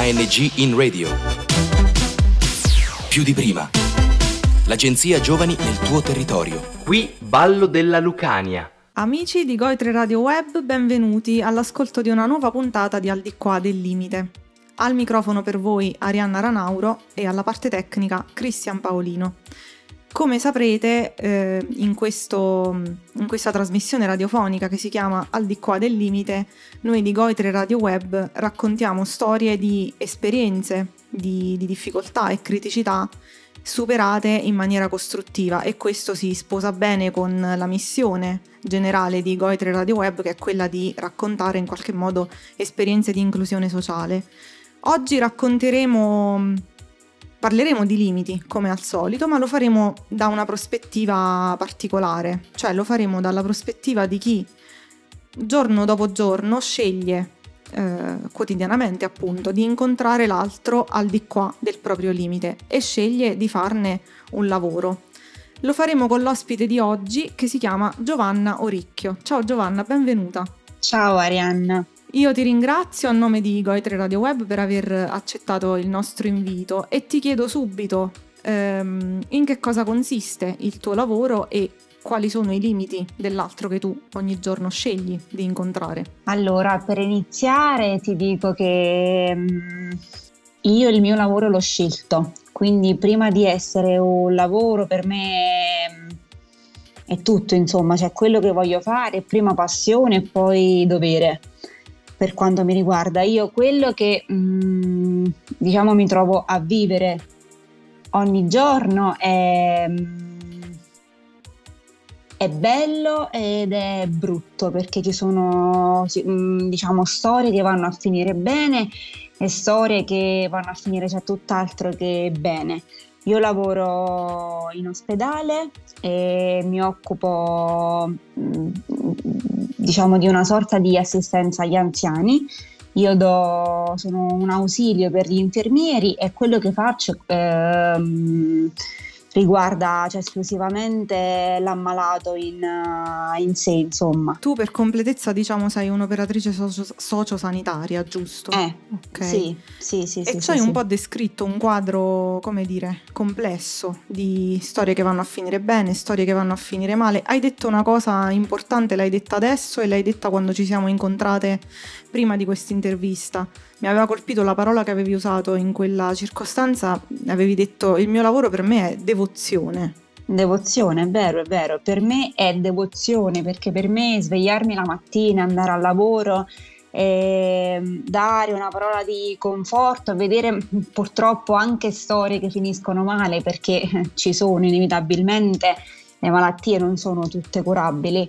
ANG in radio. Più di prima. L'agenzia Giovani nel tuo territorio. Qui Ballo della Lucania. Amici di Goitre Radio Web, benvenuti all'ascolto di una nuova puntata di Al di qua del limite. Al microfono per voi Arianna Ranauro e alla parte tecnica Cristian Paolino. Come saprete, eh, in, questo, in, questa trasmissione radiofonica che si chiama Al di qua del limite, noi di Goitre Radio Web raccontiamo storie di esperienze, di, di difficoltà e criticità superate in maniera costruttiva e questo si sposa bene con la missione generale di Goitre Radio Web che è quella di raccontare in qualche modo esperienze di inclusione sociale. Oggi racconteremo Parleremo di limiti, come al solito, ma lo faremo da una prospettiva particolare, cioè lo faremo dalla prospettiva di chi giorno dopo giorno sceglie eh, quotidianamente appunto di incontrare l'altro al di qua del proprio limite e sceglie di farne un lavoro. Lo faremo con l'ospite di oggi che si chiama Giovanna Oricchio. Ciao Giovanna, benvenuta. Ciao Arianna. Io ti ringrazio a nome di Goitre Radio Web per aver accettato il nostro invito e ti chiedo subito ehm, in che cosa consiste il tuo lavoro e quali sono i limiti dell'altro che tu ogni giorno scegli di incontrare. Allora, per iniziare ti dico che um, io il mio lavoro l'ho scelto, quindi prima di essere un lavoro per me è tutto, insomma, cioè quello che voglio fare, prima passione e poi dovere per quanto mi riguarda. Io quello che mh, mm, diciamo mi trovo a vivere ogni giorno è, mm, è bello ed è brutto perché ci sono mm, diciamo storie che vanno a finire bene e storie che vanno a finire cioè tutt'altro che bene. Io lavoro in ospedale e mi occupo diciamo di una sorta di assistenza agli anziani. Io do, sono un ausilio per gli infermieri e quello che faccio ehm, riguarda cioè, esclusivamente l'ammalato in, uh, in, sé, insomma. Tu per completezza diciamo sei un'operatrice socio- sociosanitaria, giusto? Eh, okay. sì, sì, sì. E sì, ci hai sì, un sì. po' descritto un quadro, come dire, complesso di storie che vanno a finire bene, storie che vanno a finire male. Hai detto una cosa importante, l'hai detta adesso e l'hai detta quando ci siamo incontrate prima di questa intervista mi aveva colpito la parola che avevi usato in quella circostanza, avevi detto il mio lavoro per me è devozione. Devozione, è vero, è vero, per me è devozione perché per me svegliarmi la mattina, andare al lavoro, eh, dare una parola di conforto, vedere purtroppo anche storie che finiscono male perché ci sono inevitabilmente, le malattie non sono tutte curabili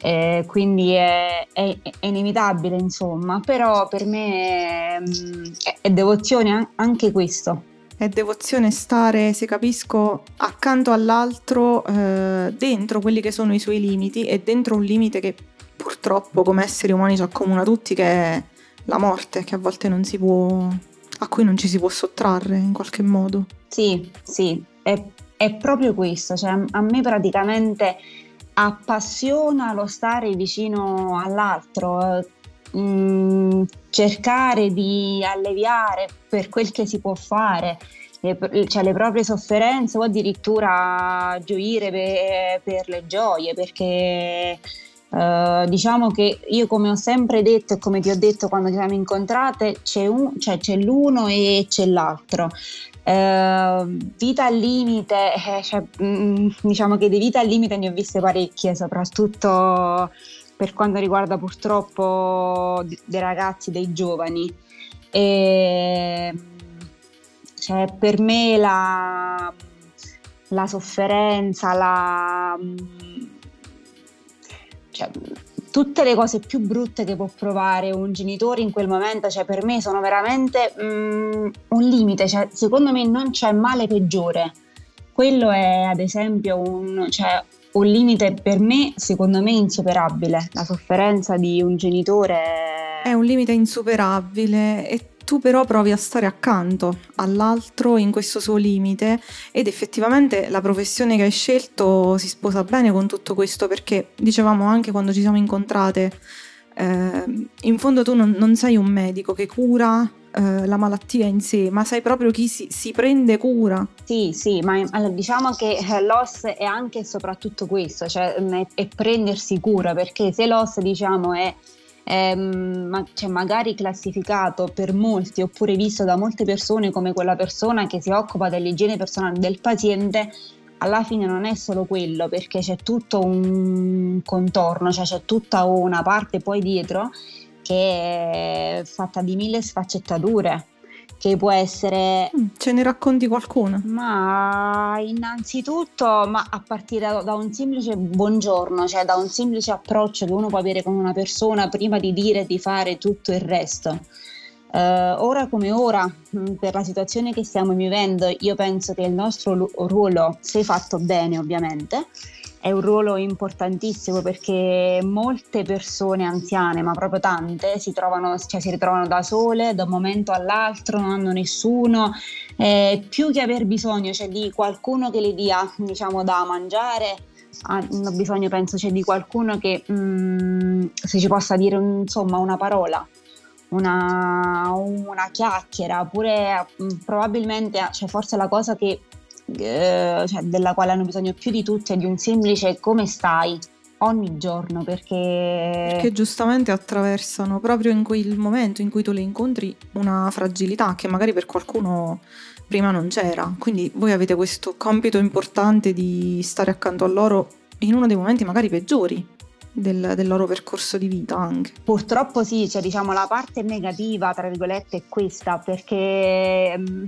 eh, quindi è, è, è, inevitabile insomma, però per me mm, è, è devozione anche questo. È devozione stare, se capisco, accanto all'altro, eh, dentro quelli che sono i suoi limiti e dentro un limite che purtroppo come esseri umani ci accomuna tutti, che è la morte, che a volte non si può, a cui non ci si può sottrarre in qualche modo. Sì, sì, è, è proprio questo, cioè a me praticamente appassiona lo stare vicino all'altro, mh, mm, cercare di alleviare per quel che si può fare le, cioè le proprie sofferenze o addirittura gioire per, per le gioie perché Uh, diciamo che io come ho sempre detto e come ti ho detto quando ci siamo incontrate c'è, un, cioè c'è l'uno e c'è l'altro vita al limite, eh, cioè, mh, mm, diciamo che di vita al limite ne ho viste parecchie, soprattutto per quanto riguarda purtroppo dei ragazzi, dei giovani. E, cioè, per me la, la sofferenza, la, cioè, tutte le cose più brutte che può provare un genitore in quel momento, cioè per me sono veramente um, un limite, cioè, secondo me non c'è male peggiore. Quello è ad esempio un, cioè, un limite per me, secondo me, insuperabile. La sofferenza di un genitore è un limite insuperabile e tu però provi a stare accanto all'altro in questo suo limite ed effettivamente la professione che hai scelto si sposa bene con tutto questo perché dicevamo anche quando ci siamo incontrate, eh, in fondo tu non, non sei un medico che cura eh, la malattia in sé, ma sai proprio chi si, si prende cura. Sì, sì, ma allora, diciamo che eh, l'OS è anche e soprattutto questo, cioè è, è prendersi cura, perché se l'OS diciamo è ehm, ma, cioè magari classificato per molti oppure visto da molte persone come quella persona che si occupa dell'igiene personale del paziente, alla fine non è solo quello perché c'è tutto un contorno, cioè c'è tutta una parte poi dietro che è fatta di mille sfaccettature che può essere... Mm, ce ne racconti qualcuna? Ma innanzitutto, ma a partire da, da, un semplice buongiorno, cioè da un semplice approccio che uno può avere con una persona prima di dire di fare tutto il resto. Uh, ora come ora, mm, per la situazione che stiamo vivendo, io penso che il nostro ruolo, se fatto bene ovviamente, è un ruolo importantissimo perché molte persone anziane, ma proprio tante, si, trovano, cioè, si ritrovano da sole da un momento all'altro, non hanno nessuno, eh, più che aver bisogno cioè, di qualcuno che le dia diciamo, da mangiare, hanno bisogno penso cioè, di qualcuno che mh, mm, se ci possa dire insomma una parola una, una, chiacchiera, oppure mm, probabilmente cioè, forse la cosa che eh, cioè, della quale hanno bisogno più di tutti è di un semplice come stai ogni giorno perché... perché giustamente attraversano proprio in quel momento in cui tu le incontri una fragilità che magari per qualcuno prima non c'era quindi voi avete questo compito importante di stare accanto a loro in uno dei momenti magari peggiori del, del, loro percorso di vita anche. Purtroppo sì, cioè diciamo la parte negativa, tra virgolette, è questa, perché mm,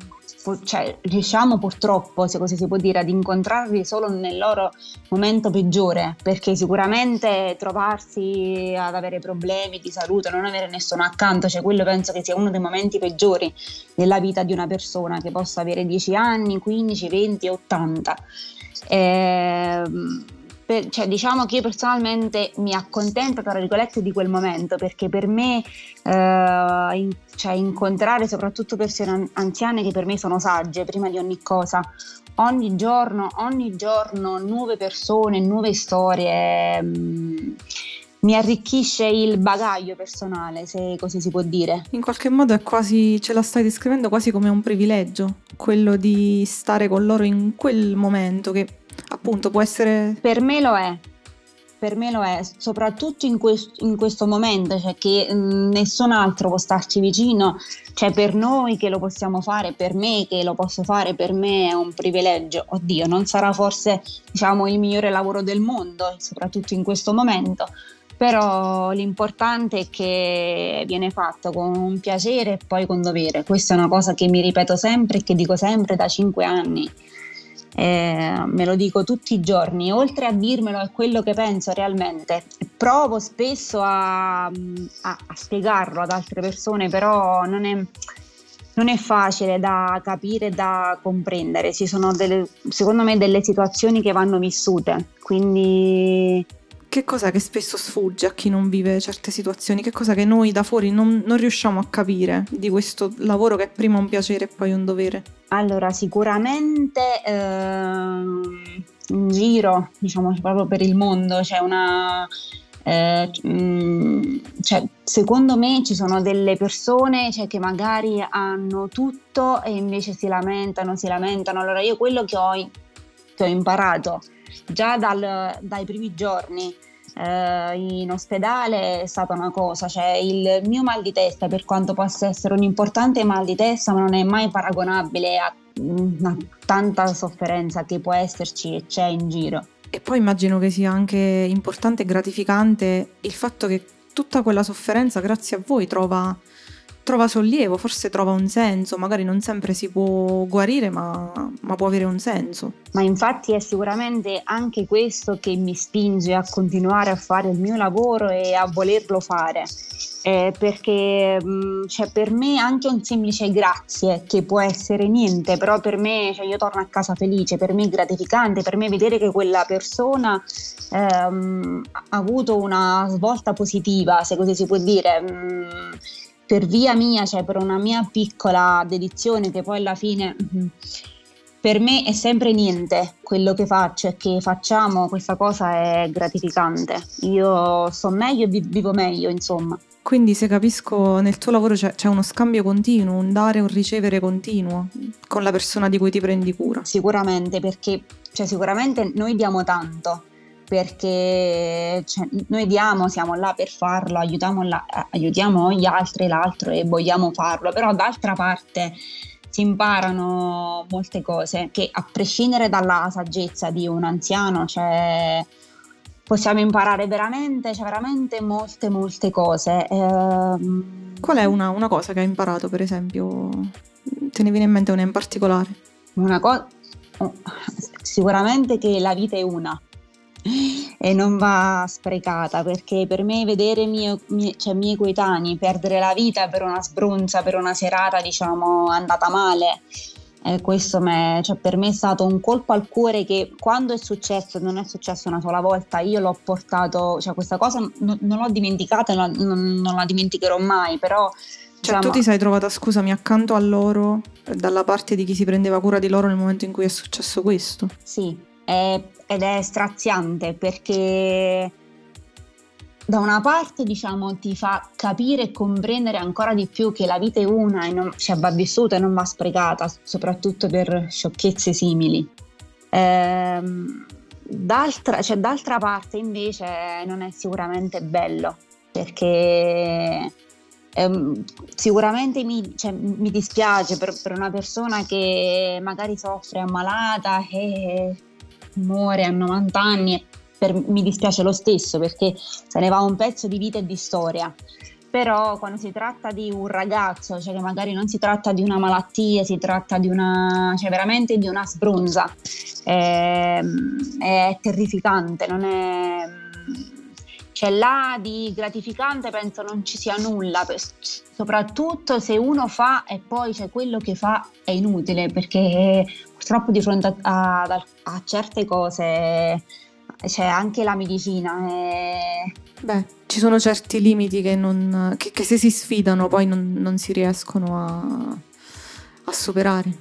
cioè, riusciamo purtroppo, se così si può dire, ad incontrarli solo nel loro momento peggiore, perché sicuramente trovarsi ad avere problemi di salute, non avere nessuno accanto, cioè quello penso che sia uno dei momenti peggiori nella vita di una persona che possa avere 10 anni, 15, 20, 80. Eh, per, cioè, diciamo che io personalmente mi accontento tra virgolette di quel momento perché per me eh, in, cioè, incontrare soprattutto persone anziane che per me sono sagge prima di ogni cosa ogni giorno ogni giorno nuove persone nuove storie mh, mm, mi arricchisce il bagaglio personale, se così si può dire. In qualche modo è quasi, ce la stai descrivendo quasi come un privilegio, quello di stare con loro in quel momento che appunto può essere... Per me lo è, per me lo è, soprattutto in, quest- in questo momento, cioè che mm, nessun altro può starci vicino, cioè per noi che lo possiamo fare, per me che lo posso fare, per me è un privilegio. Oddio, non sarà forse diciamo il migliore lavoro del mondo, soprattutto in questo momento, però l'importante è che viene fatto con piacere e poi con dovere. Questa è una cosa che mi ripeto sempre e che dico sempre da cinque anni eh, me lo dico tutti i giorni, oltre a dirmelo è quello che penso realmente. Provo spesso a, a, a spiegarlo ad altre persone, però non è, non è facile da capire da comprendere. Ci sono delle, secondo me delle situazioni che vanno vissute, quindi che cosa che spesso sfugge a chi non vive certe situazioni? Che cosa che noi da fuori non, non riusciamo a capire di questo lavoro che è prima un piacere e poi un dovere? Allora, sicuramente ehm, in giro, diciamo proprio per il mondo, c'è una. Eh, mm, cioè, secondo me ci sono delle persone cioè, che magari hanno tutto e invece si lamentano, si lamentano. Allora, io quello che ho, che ho imparato già dal, dai primi giorni eh, in ospedale è stata una cosa, cioè il mio mal di testa, per quanto possa essere un importante mal di testa, ma non è mai paragonabile a, mm, a tanta sofferenza che può esserci e c'è in giro. E poi immagino che sia anche importante e gratificante il fatto che tutta quella sofferenza, grazie a voi, trova trova sollievo, forse trova un senso, magari non sempre si può guarire, ma, ma, può avere un senso. Ma infatti è sicuramente anche questo che mi spinge a continuare a fare il mio lavoro e a volerlo fare. Eh, perché mh, mm, cioè, per me anche un semplice grazie, che può essere niente, però per me cioè, io torno a casa felice, per me è gratificante, per me vedere che quella persona ehm, ha avuto una svolta positiva, se così si può dire. Mh, mm, per via mia, cioè per una mia piccola dedizione che poi alla fine mm, per me è sempre niente quello che faccio e che facciamo, questa cosa è gratificante. Io sto meglio e vivo meglio, insomma. Quindi se capisco nel tuo lavoro c'è, c'è, uno scambio continuo, un dare e un ricevere continuo con la persona di cui ti prendi cura. Sicuramente, perché cioè, sicuramente noi diamo tanto, perché cioè, noi diamo, siamo là per farlo, aiutiamo, la, aiutiamo gli altri, l'altro e vogliamo farlo, però d'altra parte si imparano molte cose che a prescindere dalla saggezza di un anziano, cioè, possiamo imparare veramente, cioè veramente molte, molte cose. Eh, Qual è una, una, cosa che hai imparato, per esempio? Te ne viene in mente una in particolare? Una cosa, oh, sicuramente che la vita è una e non va sprecata perché per me vedere mie, mie, cioè, miei coetanei perdere la vita per una sbronza, per una serata diciamo andata male, eh, questo me, cioè, per me è stato un colpo al cuore che quando è successo, non è successo una sola volta, io l'ho portato, cioè questa cosa non, non l'ho dimenticata, non, non, non, la dimenticherò mai, però... Cioè diciamo, tu ti sei trovata, scusami, accanto a loro, dalla parte di chi si prendeva cura di loro nel momento in cui è successo questo? Sì, è, ed è straziante perché da una parte diciamo ti fa capire e comprendere ancora di più che la vita è una e non, cioè, va vissuta e non va sprecata, soprattutto per sciocchezze simili. Ehm, d'altra, cioè, d'altra parte invece non è sicuramente bello perché ehm, sicuramente mi, cioè, mi dispiace per, per, una persona che magari soffre ammalata e muore a 90 anni per, mi dispiace lo stesso perché se ne va un pezzo di vita e di storia. Però quando si tratta di un ragazzo, cioè che magari non si tratta di una malattia, si tratta di una, cioè veramente di una sbronza, è, ehm, è terrificante, non è cioè là di gratificante penso non ci sia nulla, soprattutto se uno fa e poi cioè, quello che fa è inutile perché purtroppo di fronte a, a, a certe cose c'è anche la medicina. E... Beh, ci sono certi limiti che, non, che, che se si sfidano poi non, non si riescono a, a, superare.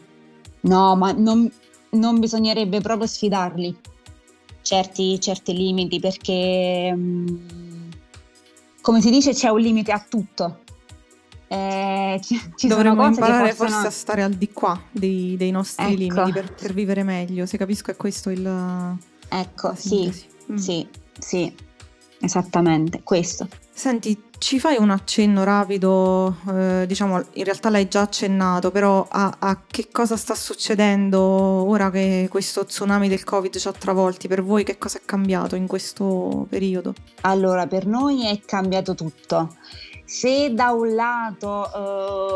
No, ma non, non bisognerebbe proprio sfidarli certi, certi limiti perché, mm, come si dice, c'è un limite a tutto. Eh, ci, ci Dovremmo imparare possono... forse a stare al di qua dei, dei nostri ecco. limiti per, per, vivere meglio. Se capisco è questo il... Ecco, sì, mm. sì, sì, esattamente, questo. Senti, ci fai un accenno rapido, eh, diciamo, in realtà l'hai già accennato, però a, a, che cosa sta succedendo ora che questo tsunami del Covid ci ha travolti? Per voi che cosa è cambiato in questo periodo? Allora, per noi è cambiato tutto. Se da un lato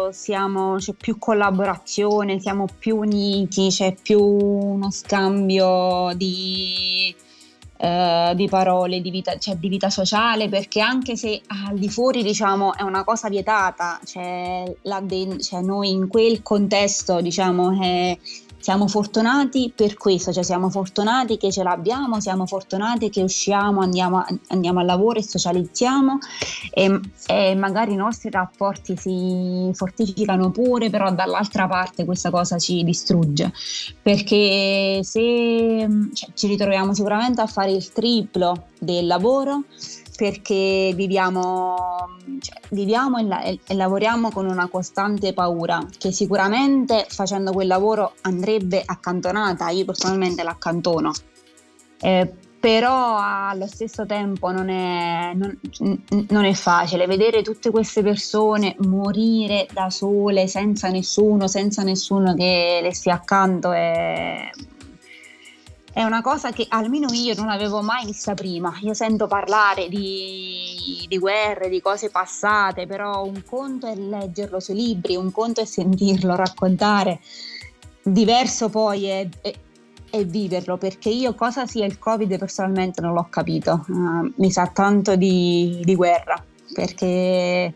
uh, siamo, c'è più collaborazione, siamo più uniti, c'è più uno scambio di eh, di parole, di vita, cioè di vita sociale, perché anche se al di fuori diciamo è una cosa vietata, cioè, de- cioè noi in quel contesto diciamo è siamo fortunati per questo, cioè siamo fortunati che ce l'abbiamo, siamo fortunati che usciamo, andiamo, andiamo al lavoro e socializziamo e, e, magari i nostri rapporti si fortificano pure, però dall'altra parte questa cosa ci distrugge, perché se cioè, ci ritroviamo sicuramente a fare il triplo del lavoro, perché viviamo, cioè, viviamo e, la- e, lavoriamo con una costante paura che sicuramente facendo quel lavoro andrebbe accantonata, io personalmente l'accantono. Eh, però allo stesso tempo non è, non, non è, facile vedere tutte queste persone morire da sole senza nessuno, senza nessuno che le stia accanto. È, è una cosa che almeno io non avevo mai vista prima. Io sento parlare di, di, guerre, di cose passate, però un conto è leggerlo sui libri, un conto è sentirlo raccontare. Diverso poi è, è, è viverlo, perché io cosa sia il Covid personalmente non l'ho capito. Uh, mi sa tanto di, di guerra, perché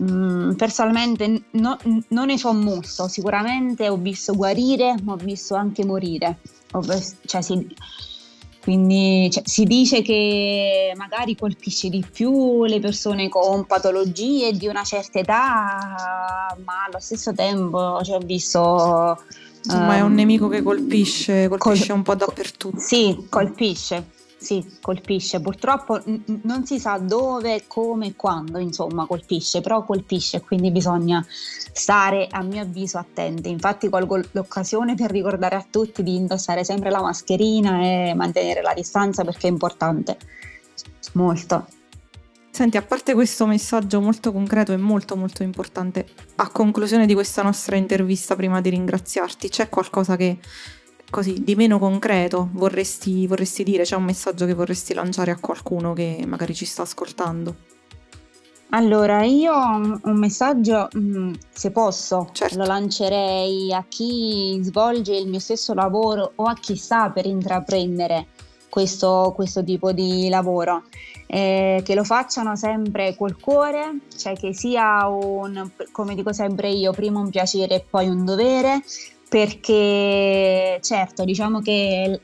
um, personalmente no, non ne so molto. Sicuramente ho visto guarire, ma ho visto anche morire cioè si, quindi cioè, si dice che magari colpisce di più le persone con patologie di una certa età, ma allo stesso tempo cioè, ho visto... Insomma, um, è un ehm, nemico che colpisce, colpisce col- un po' dappertutto. Sì, colpisce. Sì, colpisce. Purtroppo n- non si sa dove, come, quando, insomma, colpisce, però colpisce, quindi bisogna stare, a mio avviso, attenti. Infatti colgo l'occasione per ricordare a tutti di indossare sempre la mascherina e mantenere la distanza perché è importante, molto. Senti, a parte questo messaggio molto concreto e molto molto importante, a conclusione di questa nostra intervista, prima di ringraziarti, c'è qualcosa che così di meno concreto vorresti, vorresti dire? C'è un messaggio che vorresti lanciare a qualcuno che magari ci sta ascoltando? Allora, io un messaggio, mm, se posso, certo. lo lancerei a chi svolge il mio stesso lavoro o a chi sta per intraprendere questo, questo tipo di lavoro. Eh, che lo facciano sempre col cuore, cioè che sia un, come dico sempre io, prima un piacere e poi un dovere, perché certo diciamo che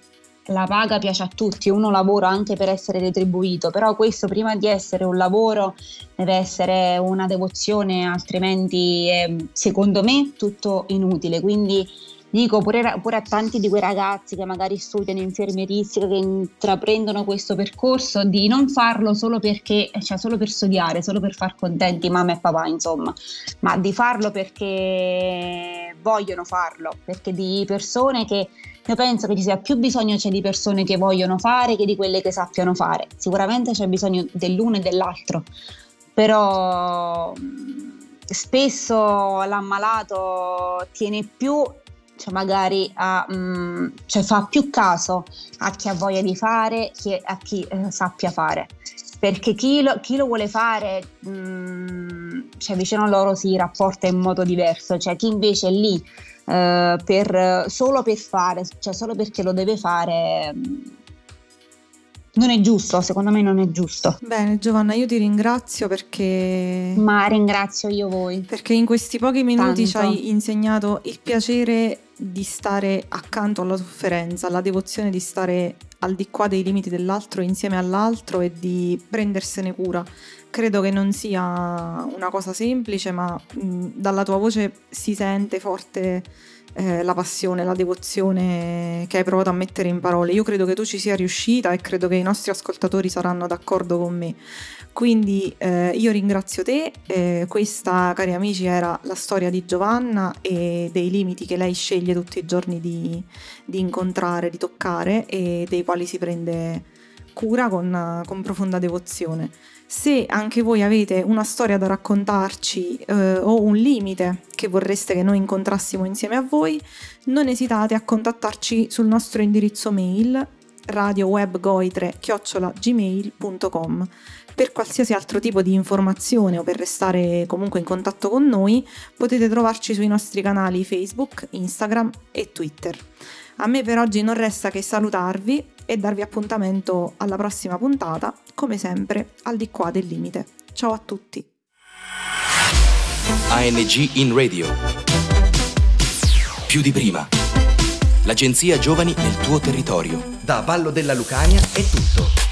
la paga piace a tutti, uno lavora anche per essere retribuito, però questo prima di essere un lavoro deve essere una devozione, altrimenti è, secondo me tutto inutile. Quindi dico pure, pure, a tanti di quei ragazzi che magari studiano infermieristica, che intraprendono questo percorso, di non farlo solo perché, cioè solo per studiare, solo per far contenti mamma e papà, insomma, ma di farlo perché vogliono farlo, perché di persone che io penso che ci sia più bisogno cioè, di persone che vogliono fare che di quelle che sappiano fare. Sicuramente c'è bisogno dell'uno e dell'altro, però spesso l'ammalato tiene più cioè magari a, um, cioè fa più caso a chi ha voglia di fare che a chi eh, sappia fare. Perché chi lo, chi lo vuole fare, um, cioè vicino a loro si rapporta in modo diverso, cioè chi invece è lì uh, per, solo per fare, cioè solo perché lo deve fare, non è giusto, secondo me non è giusto. Bene Giovanna, io ti ringrazio perché... Ma ringrazio io voi. Perché in questi pochi minuti Tanto. ci hai insegnato il piacere di stare accanto alla sofferenza, la devozione di stare al di qua dei limiti dell'altro, insieme all'altro e di prendersene cura. Credo che non sia una cosa semplice, ma mh, dalla tua voce si sente forte eh, la passione, la devozione che hai provato a mettere in parole. Io credo che tu ci sia riuscita e credo che i nostri ascoltatori saranno d'accordo con me. Quindi eh, io ringrazio te, eh, questa cari amici era la storia di Giovanna e dei limiti che lei sceglie tutti i giorni di, di incontrare, di toccare e dei quali si prende cura con, con profonda devozione. Se anche voi avete una storia da raccontarci eh, o un limite che vorreste che noi incontrassimo insieme a voi, non esitate a contattarci sul nostro indirizzo mail radiowebgoitre-gmail.com per qualsiasi altro tipo di informazione o per restare comunque in contatto con noi potete trovarci sui nostri canali Facebook, Instagram e Twitter. A me per oggi non resta che salutarvi e darvi appuntamento alla prossima puntata, come sempre al di qua del limite. Ciao a tutti. ANG in radio. Più di prima. L'agenzia Giovani nel tuo territorio. Da Vallo della Lucania è tutto.